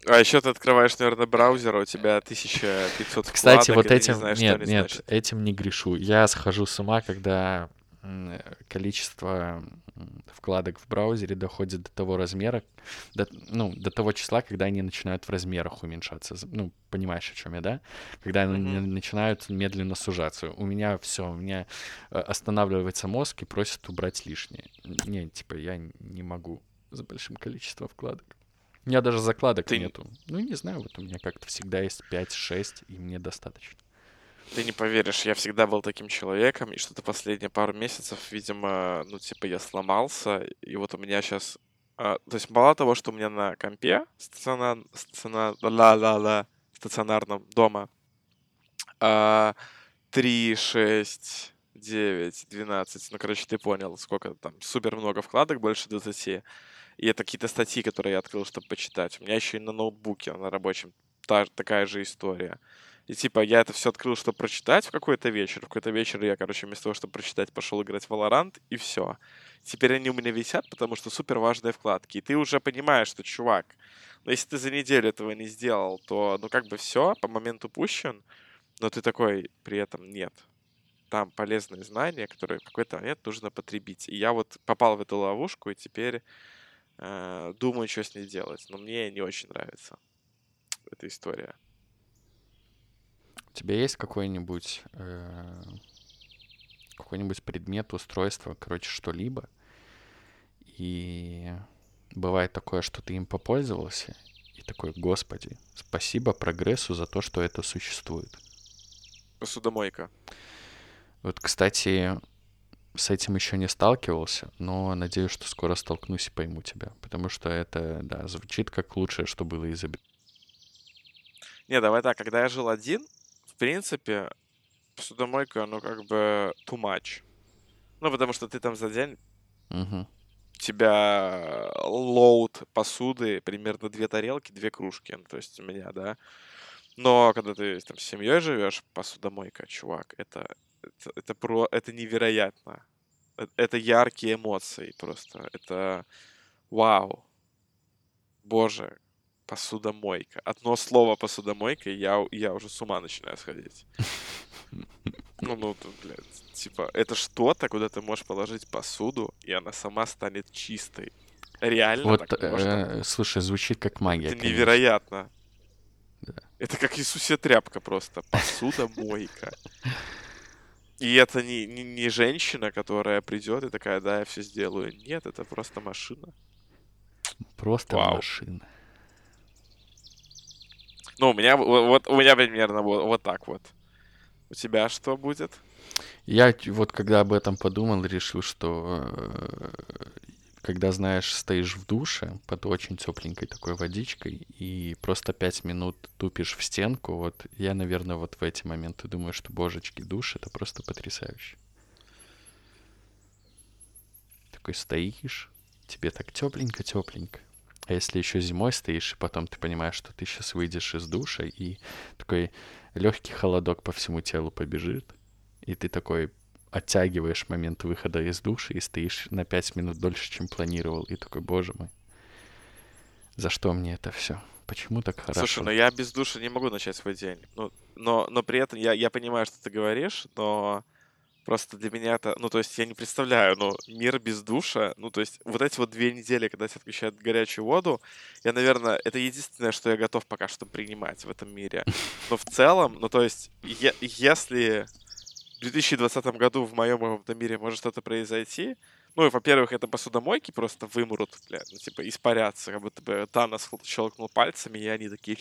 А еще ты открываешь, наверное, браузер, а у тебя 1500 Кстати, вкладок, вот этим... Не знаешь, нет, нет, значит. этим не грешу. Я схожу с ума, когда количество вкладок в браузере доходит до того размера, до, ну, до того числа, когда они начинают в размерах уменьшаться. Ну, понимаешь, о чем я, да? Когда они mm-hmm. начинают медленно сужаться. У меня все, у меня э, останавливается мозг и просит убрать лишнее. Не, типа, я не могу с большим количеством вкладок. У меня даже закладок Ты... нету. Ну, не знаю, вот у меня как-то всегда есть 5-6, и мне достаточно. Ты не поверишь, я всегда был таким человеком, и что-то последние пару месяцев, видимо, ну, типа, я сломался, и вот у меня сейчас... А, то есть мало того, что у меня на компе стационар... стационар... ла ла ла стационарном дома а, 3, 6, 9, 12, ну, короче, ты понял, сколько там, супер много вкладок, больше 20. И это какие-то статьи, которые я открыл, чтобы почитать. У меня еще и на ноутбуке, на рабочем, та, такая же история. И типа я это все открыл, чтобы прочитать в какой-то вечер. В какой-то вечер я, короче, вместо того, чтобы прочитать, пошел играть в Valorant, и все. Теперь они у меня висят, потому что супер важные вкладки. И ты уже понимаешь, что, чувак, но если ты за неделю этого не сделал, то, ну, как бы все, по моменту пущен, но ты такой, при этом нет. Там полезные знания, которые в какой-то момент нужно потребить. И я вот попал в эту ловушку, и теперь Э, думаю, что с ней делать. Но мне не очень нравится эта история. У тебя есть какой-нибудь э, какой-нибудь предмет, устройство, короче, что-либо, и бывает такое, что ты им попользовался, и такой, господи, спасибо прогрессу за то, что это существует. Посудомойка. Вот, кстати, с этим еще не сталкивался, но надеюсь, что скоро столкнусь и пойму тебя, потому что это, да, звучит как лучшее, что было изобретено. Не, давай так, когда я жил один, в принципе, посудомойка, ну, как бы too much. Ну, потому что ты там за день... Угу. У тебя лоуд посуды, примерно две тарелки, две кружки, ну, то есть у меня, да. Но когда ты там с семьей живешь, посудомойка, чувак, это это, это, про, это невероятно. Это, это яркие эмоции просто. Это вау. Боже, посудомойка. Одно слово посудомойка, и я, я уже с ума начинаю сходить. Ну, ну, блядь, типа, это что-то, куда ты можешь положить посуду, и она сама станет чистой. Реально вот, так э, Слушай, звучит как магия. Это конечно. невероятно. Да. Это как Иисусе тряпка просто. Посудомойка. И это не, не, не женщина, которая придет и такая, да, я все сделаю. Нет, это просто машина. Просто Вау. машина. Ну, у меня во- вот у меня примерно вот, вот так вот. У тебя что будет? Я вот когда об этом подумал, решил, что э, когда, знаешь, стоишь в душе под очень тепленькой такой водичкой и просто пять минут тупишь в стенку, вот я, наверное, вот в эти моменты думаю, что, божечки, душ — это просто потрясающе. Такой стоишь, тебе так тепленько-тепленько. А если еще зимой стоишь, и потом ты понимаешь, что ты сейчас выйдешь из душа, и такой легкий холодок по всему телу побежит, и ты такой оттягиваешь момент выхода из души и стоишь на пять минут дольше, чем планировал, и такой, боже мой, за что мне это все? Почему так хорошо? Слушай, ну я без душа не могу начать свой день. Ну, но, но при этом я, я понимаю, что ты говоришь, но просто для меня это... Ну, то есть я не представляю, ну, мир без душа, ну, то есть вот эти вот две недели, когда тебе отключают горячую воду, я, наверное, это единственное, что я готов пока что принимать в этом мире. Но в целом, ну, то есть, е- если 2020 году в моем этом мире может что-то произойти, ну, и, во-первых, это посудомойки просто вымрут, бля, ну, типа, испарятся, как будто бы Танос щелкнул пальцами, и они такие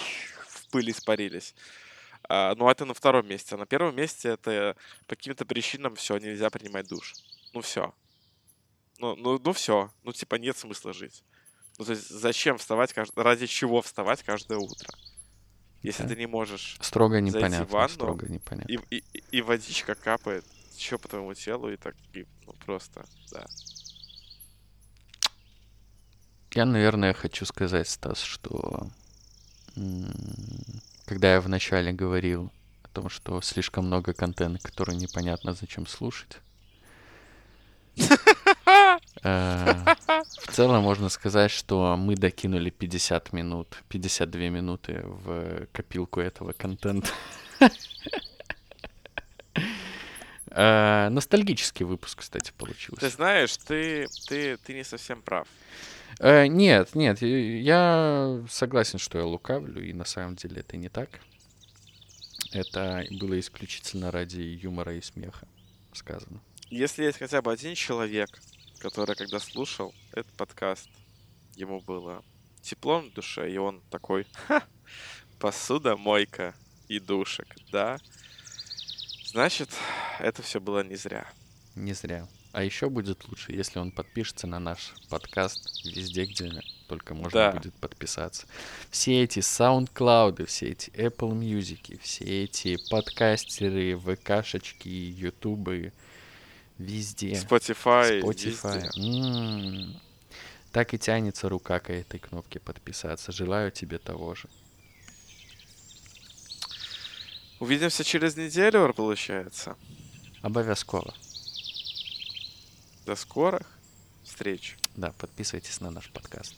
в пыль испарились. А, ну, это на втором месте. А на первом месте это по каким-то причинам все, нельзя принимать душ. Ну, все. Ну, ну, ну все. Ну, типа, нет смысла жить. Ну, то есть, зачем вставать, кажд- ради чего вставать каждое утро? Если Да. ты не можешь, Строго зайти в непонятно, ванну строго непонятно. и, и, и- водичка капает, что по твоему телу, и так, и, ну, просто, да. Я, наверное, хочу сказать, Стас, что когда я вначале говорил о том, что слишком много контента, который непонятно зачем слушать, э, в целом можно сказать, что мы докинули 50 минут, 52 минуты в копилку этого контента. Э, Ностальгический выпуск, кстати, Ты получился. знаешь, ты, ты, ты не совсем прав. Э, нет, нет, я согласен, что я лукавлю, и на самом деле это не так. Это было исключительно ради юмора и смеха сказано. Если есть хотя бы один человек, который, когда слушал этот подкаст, ему было тепло в душе, и он такой, «Ха, посуда, мойка и душек, да? Значит, это все было не зря. Не зря. А еще будет лучше, если он подпишется на наш подкаст везде, где только можно Да. будет подписаться. Все эти SoundCloud, все эти Apple Music, все эти подкастеры, ВКшечки, Ютубы, везде. Spotify, Spotify. везде. М. Так и тянется рука к этой кнопке подписаться. Желаю тебе того же. Увидимся через неделю, получается. Обовязково. До скорых встреч. Да, подписывайтесь на наш подкаст.